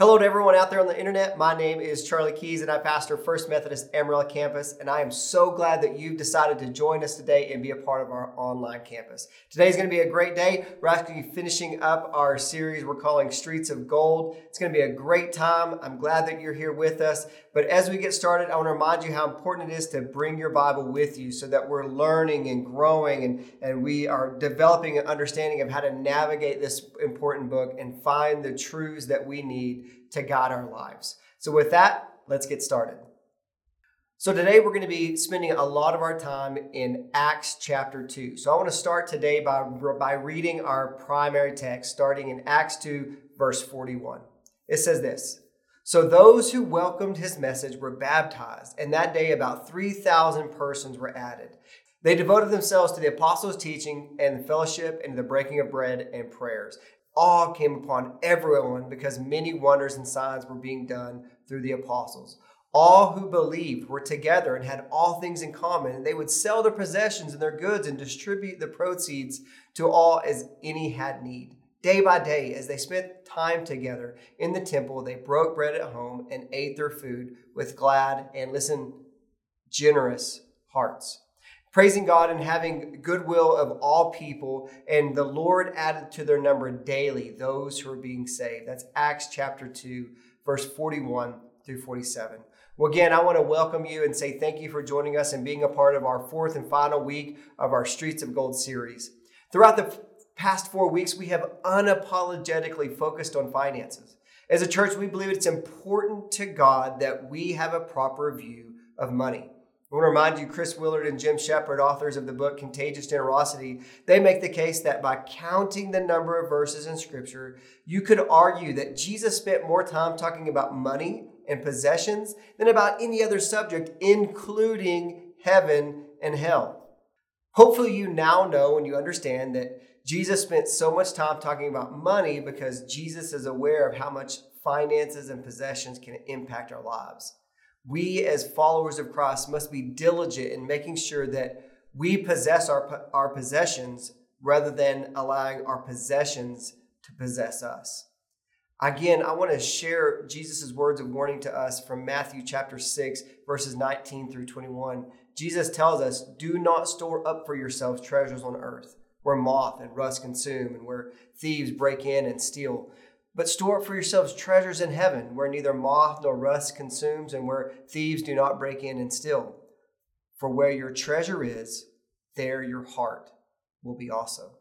Hello to everyone out there on the internet. My name is Charlie Keys and I pastor First Methodist Amarillo campus. And I am so glad that you've decided to join us today and be a part of our online campus. Today is going to be a great day. We're actually finishing up our series we're calling Streets of Gold. It's going to be a great time. I'm glad that you're here with us. But as we get started, I want to remind you how important it is to bring your Bible with you so that we're learning and growing and, and we are developing an understanding of how to navigate this important book and find the truths that we need to guide our lives. So, with that, let's get started. So, today we're going to be spending a lot of our time in Acts chapter 2. So, I want to start today by, by reading our primary text, starting in Acts 2, verse 41. It says this So, those who welcomed his message were baptized, and that day about 3,000 persons were added. They devoted themselves to the apostles' teaching and fellowship and the breaking of bread and prayers awe came upon everyone because many wonders and signs were being done through the apostles. All who believed were together and had all things in common, and they would sell their possessions and their goods and distribute the proceeds to all as any had need. Day by day, as they spent time together in the temple, they broke bread at home and ate their food with glad and, listen, generous hearts praising God and having goodwill of all people. And the Lord added to their number daily those who are being saved. That's Acts chapter 2, verse 41 through 47. Well, again, I want to welcome you and say thank you for joining us and being a part of our fourth and final week of our Streets of Gold series. Throughout the past four weeks, we have unapologetically focused on finances. As a church, we believe it's important to God that we have a proper view of money. I want to remind you, Chris Willard and Jim Sheppard, authors of the book Contagious Generosity, they make the case that by counting the number of verses in Scripture, you could argue that Jesus spent more time talking about money and possessions than about any other subject, including heaven and hell. Hopefully, you now know and you understand that Jesus spent so much time talking about money because Jesus is aware of how much finances and possessions can impact our lives we as followers of Christ must be diligent in making sure that we possess our, our possessions rather than allowing our possessions to possess us. Again, I want to share Jesus' words of warning to us from Matthew chapter 6, verses 19 through 21. Jesus tells us, Do not store up for yourselves treasures on earth, where moth and rust consume, and where thieves break in and steal but store up for yourselves treasures in heaven, where neither moth nor rust consumes, and where thieves do not break in and steal. For where your treasure is, there your heart will be also.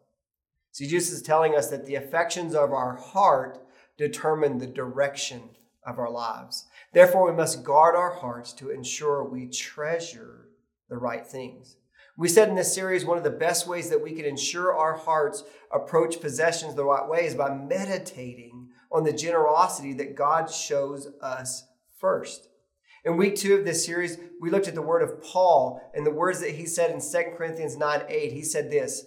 See, Jesus is telling us that the affections of our heart determine the direction of our lives. Therefore, we must guard our hearts to ensure we treasure the right things. We said in this series one of the best ways that we can ensure our hearts approach possessions the right way is by meditating on the generosity that God shows us first. In week two of this series, we looked at the word of Paul and the words that he said in 2 Corinthians 9 8. He said this,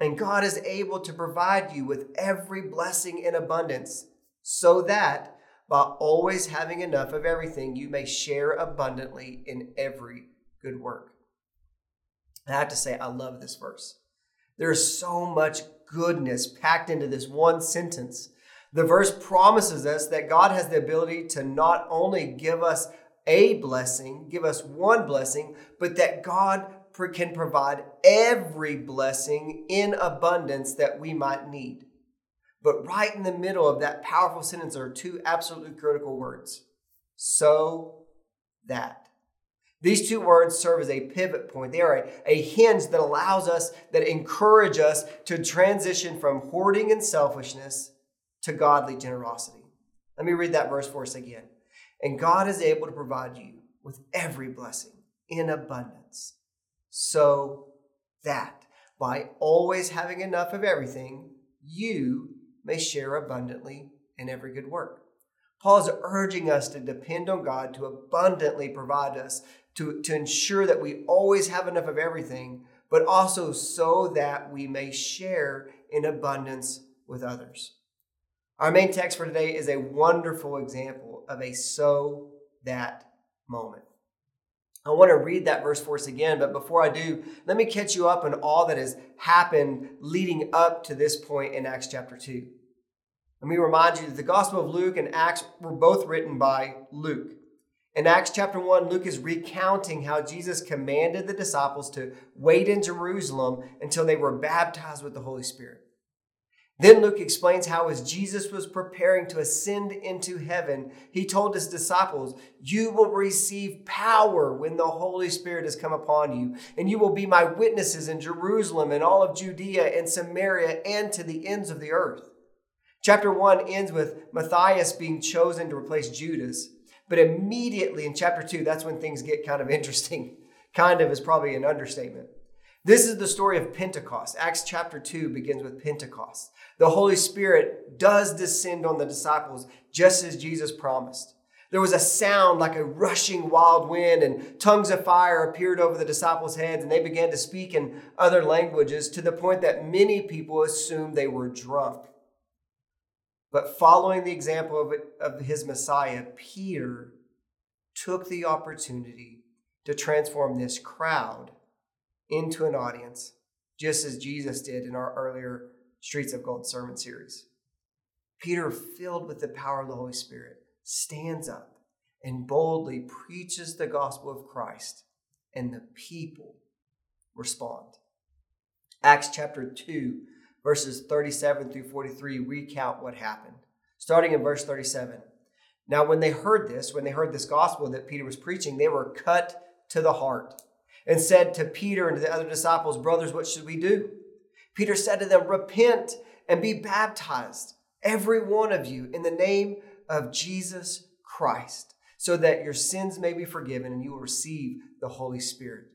and God is able to provide you with every blessing in abundance, so that by always having enough of everything, you may share abundantly in every good work. I have to say, I love this verse. There's so much goodness packed into this one sentence. The verse promises us that God has the ability to not only give us a blessing, give us one blessing, but that God can provide every blessing in abundance that we might need. But right in the middle of that powerful sentence are two absolutely critical words so that. These two words serve as a pivot point. They are a, a hinge that allows us, that encourage us to transition from hoarding and selfishness to godly generosity. Let me read that verse for us again. And God is able to provide you with every blessing in abundance, so that by always having enough of everything, you may share abundantly in every good work. Paul is urging us to depend on God to abundantly provide us to, to ensure that we always have enough of everything, but also so that we may share in abundance with others. Our main text for today is a wonderful example of a so that moment. I want to read that verse for us again, but before I do, let me catch you up on all that has happened leading up to this point in Acts chapter 2. Let me remind you that the Gospel of Luke and Acts were both written by Luke. In Acts chapter 1, Luke is recounting how Jesus commanded the disciples to wait in Jerusalem until they were baptized with the Holy Spirit. Then Luke explains how, as Jesus was preparing to ascend into heaven, he told his disciples, You will receive power when the Holy Spirit has come upon you, and you will be my witnesses in Jerusalem and all of Judea and Samaria and to the ends of the earth. Chapter 1 ends with Matthias being chosen to replace Judas, but immediately in chapter 2, that's when things get kind of interesting. Kind of is probably an understatement. This is the story of Pentecost. Acts chapter 2 begins with Pentecost. The Holy Spirit does descend on the disciples just as Jesus promised. There was a sound like a rushing wild wind, and tongues of fire appeared over the disciples' heads, and they began to speak in other languages to the point that many people assumed they were drunk. But following the example of, of his Messiah, Peter took the opportunity to transform this crowd into an audience, just as Jesus did in our earlier Streets of Gold sermon series. Peter, filled with the power of the Holy Spirit, stands up and boldly preaches the gospel of Christ, and the people respond. Acts chapter 2, verses 37 through 43 recount what happened. Starting in verse 37. Now, when they heard this, when they heard this gospel that Peter was preaching, they were cut to the heart and said to Peter and to the other disciples, Brothers, what should we do? Peter said to them, Repent and be baptized, every one of you, in the name of Jesus Christ, so that your sins may be forgiven and you will receive the Holy Spirit.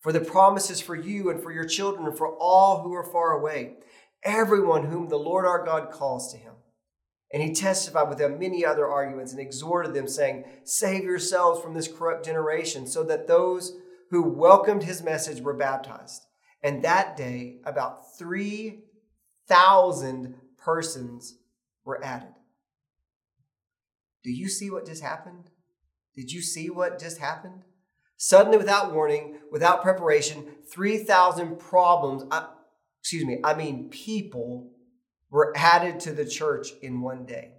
For the promise is for you and for your children and for all who are far away, everyone whom the Lord our God calls to him. And he testified with them many other arguments and exhorted them, saying, Save yourselves from this corrupt generation, so that those who welcomed his message were baptized. And that day, about 3,000 persons were added. Do you see what just happened? Did you see what just happened? Suddenly, without warning, without preparation, 3,000 problems, uh, excuse me, I mean people, were added to the church in one day.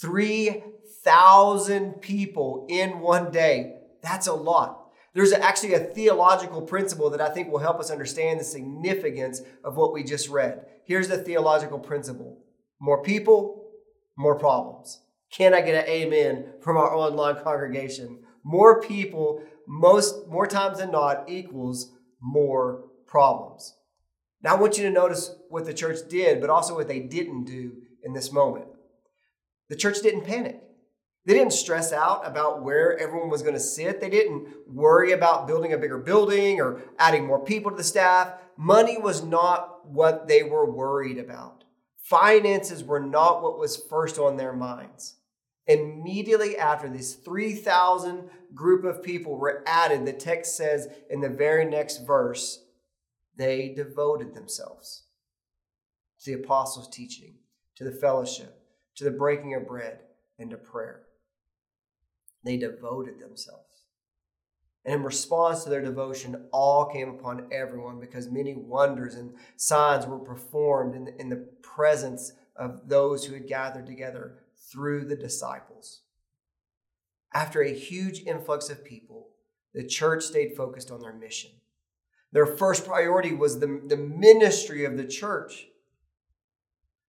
3,000 people in one day. That's a lot. There's actually a theological principle that I think will help us understand the significance of what we just read. Here's the theological principle more people, more problems. Can I get an amen from our online congregation? More people, most more times than not, equals more problems. Now I want you to notice what the church did, but also what they didn't do in this moment. The church didn't panic. They didn't stress out about where everyone was going to sit. They didn't worry about building a bigger building or adding more people to the staff. Money was not what they were worried about. Finances were not what was first on their minds. Immediately after this 3,000 group of people were added, the text says in the very next verse, they devoted themselves to the apostles' teaching, to the fellowship, to the breaking of bread, and to prayer. They devoted themselves. And in response to their devotion, all came upon everyone because many wonders and signs were performed in the, in the presence of those who had gathered together through the disciples. After a huge influx of people, the church stayed focused on their mission. Their first priority was the, the ministry of the church.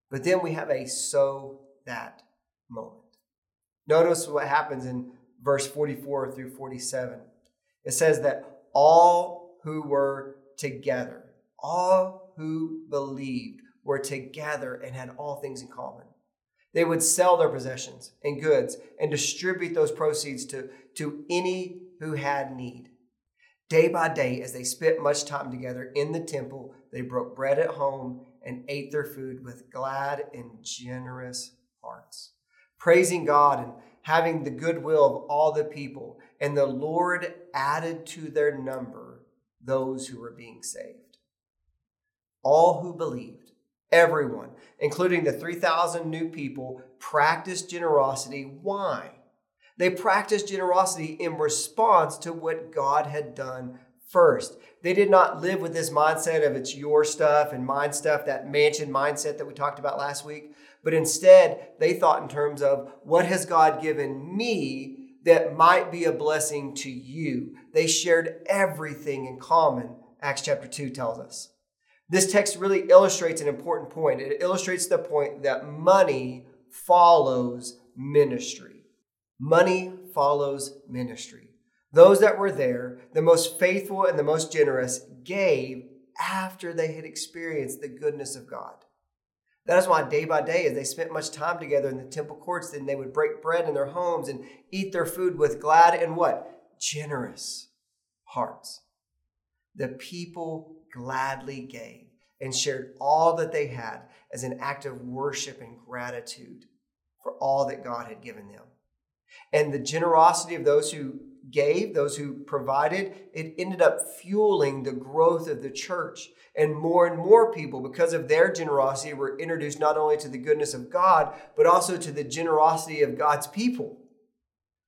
But then we have a so that moment. Notice what happens in verse 44 through 47. It says that all who were together, all who believed, were together and had all things in common. They would sell their possessions and goods and distribute those proceeds to, to any who had need. Day by day, as they spent much time together in the temple, they broke bread at home and ate their food with glad and generous hearts, praising God and having the goodwill of all the people. And the Lord added to their number those who were being saved. All who believed, everyone, including the 3,000 new people, practiced generosity. Why? They practiced generosity in response to what God had done first. They did not live with this mindset of it's your stuff and mine stuff, that mansion mindset that we talked about last week, but instead they thought in terms of what has God given me that might be a blessing to you. They shared everything in common, Acts chapter 2 tells us. This text really illustrates an important point. It illustrates the point that money follows ministry. Money follows ministry. Those that were there, the most faithful and the most generous, gave after they had experienced the goodness of God. That is why day by day, as they spent much time together in the temple courts, then they would break bread in their homes and eat their food with glad and what? Generous hearts. The people gladly gave and shared all that they had as an act of worship and gratitude for all that God had given them. And the generosity of those who gave, those who provided, it ended up fueling the growth of the church. And more and more people, because of their generosity, were introduced not only to the goodness of God, but also to the generosity of God's people.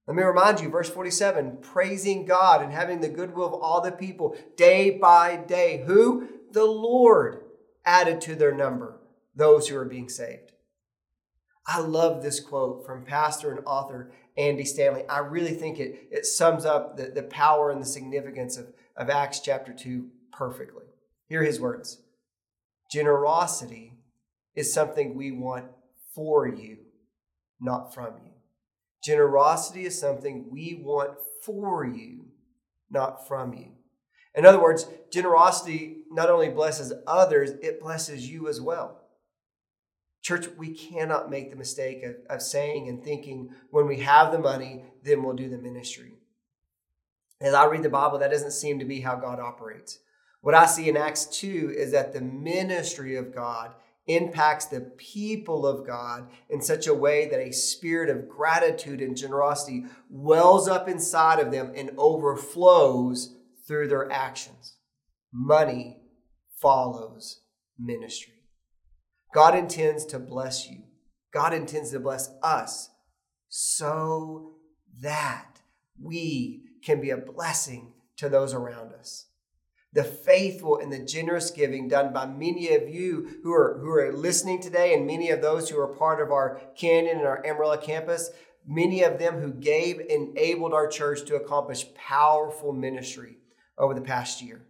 Let me remind you, verse 47 praising God and having the goodwill of all the people day by day. Who? The Lord added to their number those who are being saved. I love this quote from pastor and author Andy Stanley. I really think it, it sums up the, the power and the significance of, of Acts chapter 2 perfectly. Here are his words Generosity is something we want for you, not from you. Generosity is something we want for you, not from you. In other words, generosity not only blesses others, it blesses you as well. Church, we cannot make the mistake of, of saying and thinking when we have the money, then we'll do the ministry. As I read the Bible, that doesn't seem to be how God operates. What I see in Acts 2 is that the ministry of God impacts the people of God in such a way that a spirit of gratitude and generosity wells up inside of them and overflows through their actions. Money follows ministry. God intends to bless you. God intends to bless us so that we can be a blessing to those around us. The faithful and the generous giving done by many of you who are, who are listening today, and many of those who are part of our Canyon and our Amarillo campus, many of them who gave enabled our church to accomplish powerful ministry over the past year.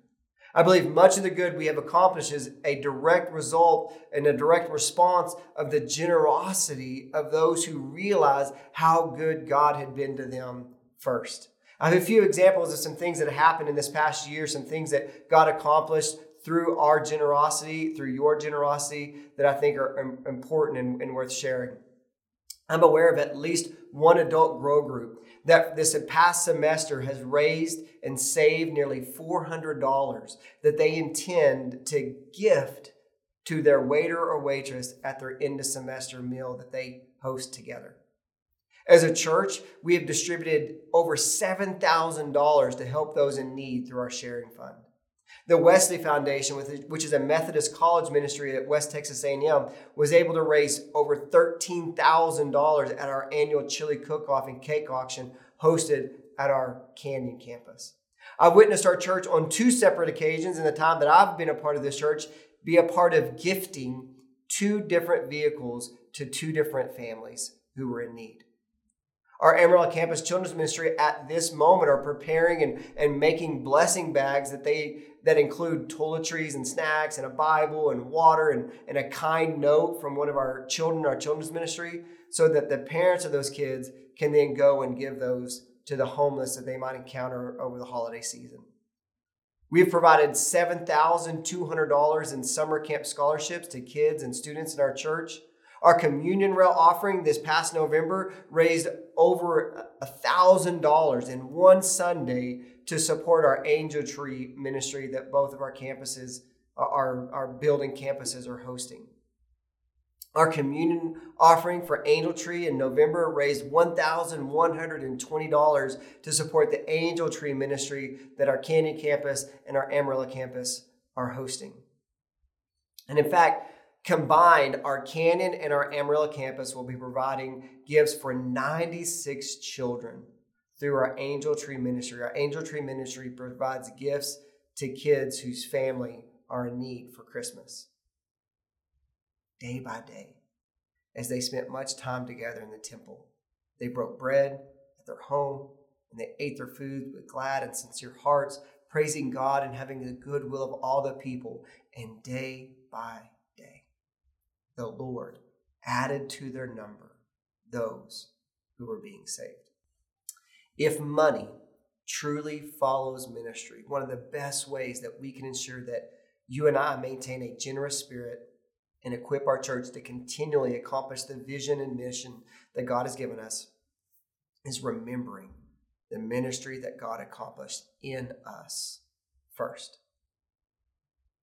I believe much of the good we have accomplished is a direct result and a direct response of the generosity of those who realize how good God had been to them first. I have a few examples of some things that happened in this past year, some things that God accomplished through our generosity, through your generosity, that I think are important and, and worth sharing. I'm aware of at least one adult grow group that this past semester has raised and saved nearly $400 that they intend to gift to their waiter or waitress at their end of semester meal that they host together. As a church, we have distributed over $7,000 to help those in need through our sharing fund. The Wesley Foundation, which is a Methodist college ministry at West Texas A&M, was able to raise over $13,000 at our annual chili cook-off and cake auction hosted at our Canyon campus. I've witnessed our church on two separate occasions in the time that I've been a part of this church be a part of gifting two different vehicles to two different families who were in need. Our Amarillo Campus Children's Ministry at this moment are preparing and, and making blessing bags that they that include toiletries and snacks and a Bible and water and, and a kind note from one of our children, our children's ministry, so that the parents of those kids can then go and give those to the homeless that they might encounter over the holiday season. We have provided $7,200 in summer camp scholarships to kids and students in our church. Our communion rail offering this past November raised over $1,000 in one Sunday to support our Angel Tree ministry that both of our campuses, uh, our, our building campuses, are hosting. Our communion offering for Angel Tree in November raised $1,120 to support the Angel Tree ministry that our Canyon campus and our Amarillo campus are hosting. And in fact, combined, our Canyon and our Amarillo campus will be providing gifts for 96 children through our Angel Tree Ministry. Our Angel Tree Ministry provides gifts to kids whose family are in need for Christmas. Day by day. as they spent much time together in the temple. They broke bread at their home, and they ate their food with glad and sincere hearts, praising God and having the goodwill of all the people. And day by day, the Lord added to their number those who were being saved. If money truly follows ministry, one of the best ways that we can ensure that you and I maintain a generous spirit and equip our church to continually accomplish the vision and mission that God has given us is remembering the ministry that God accomplished in us first.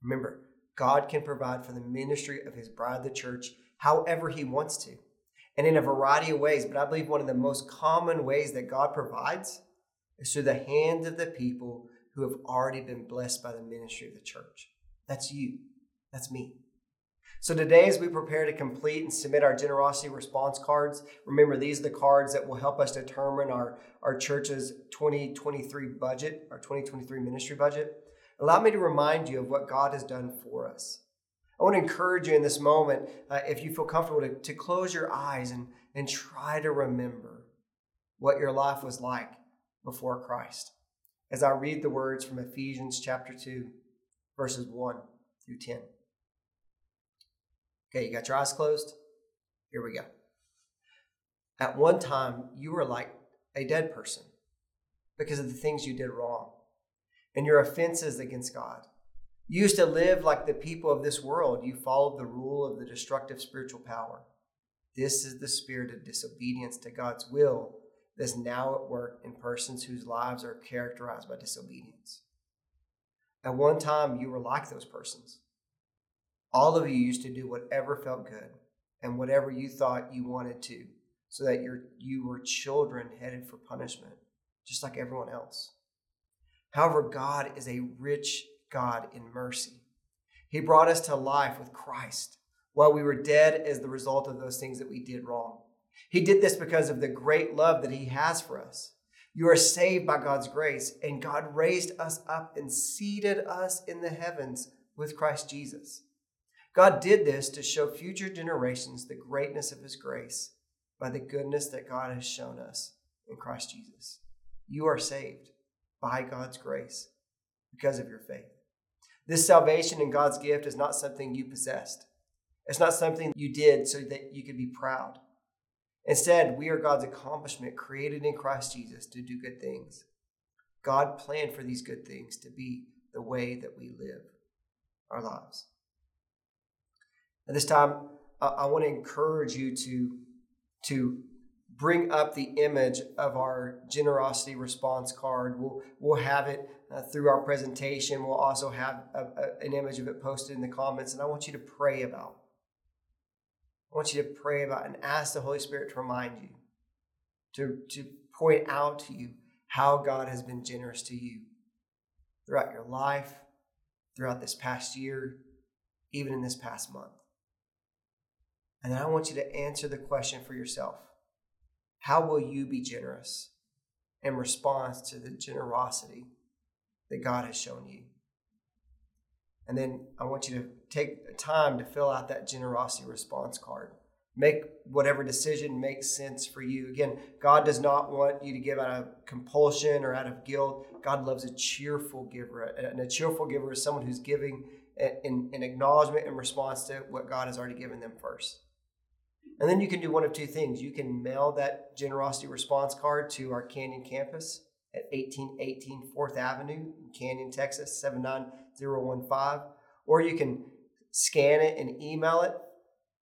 Remember, God can provide for the ministry of his bride, the church, however he wants to, and in a variety of ways. But I believe one of the most common ways that God provides is through the hand of the people who have already been blessed by the ministry of the church. That's you. That's me. So today, as we prepare to complete and submit our generosity response cards, remember these are the cards that will help us determine our, our church's 2023 budget, our 2023 ministry budget. Allow me to remind you of what God has done for us. I want to encourage you in this moment, uh, if you feel comfortable, to, to close your eyes and, and try to remember what your life was like before Christ. As I read the words from Ephesians chapter 2, verses 1 through 10. Okay, you got your eyes closed? Here we go. At one time, you were like a dead person because of the things you did wrong and your offenses against God. You used to live like the people of this world. You followed the rule of the destructive spiritual power. This is the spirit of disobedience to God's will that's now at work in persons whose lives are characterized by disobedience. At one time, you were like those persons. All of you used to do whatever felt good and whatever you thought you wanted to, so that you were children headed for punishment, just like everyone else. However, God is a rich God in mercy. He brought us to life with Christ while we were dead as the result of those things that we did wrong. He did this because of the great love that He has for us. You are saved by God's grace, and God raised us up and seated us in the heavens with Christ Jesus. God did this to show future generations the greatness of his grace by the goodness that God has shown us in Christ Jesus. You are saved by God's grace because of your faith. This salvation and God's gift is not something you possessed. It's not something you did so that you could be proud. Instead, we are God's accomplishment created in Christ Jesus to do good things. God planned for these good things to be the way that we live our lives. At this time, I want to encourage you to, to bring up the image of our generosity response card. We'll, we'll have it uh, through our presentation. We'll also have a, a, an image of it posted in the comments, and I want you to pray about. I want you to pray about and ask the Holy Spirit to remind you, to, to point out to you how God has been generous to you throughout your life, throughout this past year, even in this past month. And then I want you to answer the question for yourself How will you be generous in response to the generosity that God has shown you? And then I want you to take time to fill out that generosity response card. Make whatever decision makes sense for you. Again, God does not want you to give out of compulsion or out of guilt. God loves a cheerful giver. And a cheerful giver is someone who's giving in, in acknowledgement and response to what God has already given them first. And then you can do one of two things. You can mail that generosity response card to our Canyon campus at 1818 4th Avenue in Canyon, Texas, 79015. Or you can scan it and email it.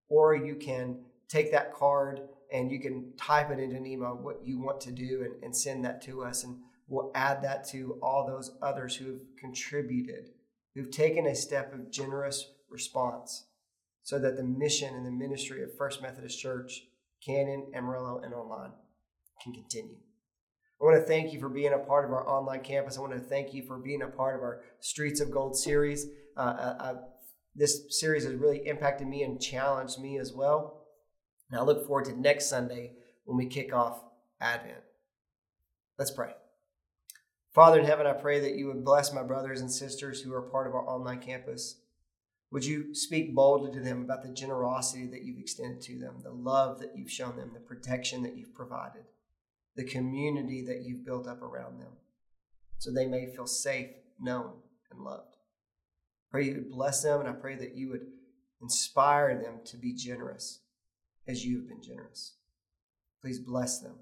Or you can take that card and you can type it into an email what you want to do and, and send that to us. And we'll add that to all those others who have contributed, who've taken a step of generous response so that the mission and the ministry of First Methodist Church, Canyon, Amarillo, and online can continue. I want to thank you for being a part of our online campus. I want to thank you for being a part of our Streets of Gold series. Uh, uh, uh, this series has really impacted me and challenged me as well. And I look forward to next Sunday when we kick off Advent. Let's pray. Father in heaven, I pray that you would bless my brothers and sisters who are part of our online campus. Would you speak boldly to them about the generosity that you've extended to them, the love that you've shown them, the protection that you've provided, the community that you've built up around them, so they may feel safe, known, and loved. Pray you would bless them, and I pray that you would inspire them to be generous as you have been generous. Please bless them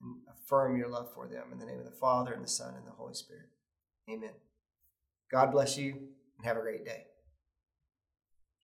and affirm your love for them in the name of the Father, and the Son, and the Holy Spirit. Amen. God bless you, and have a great day.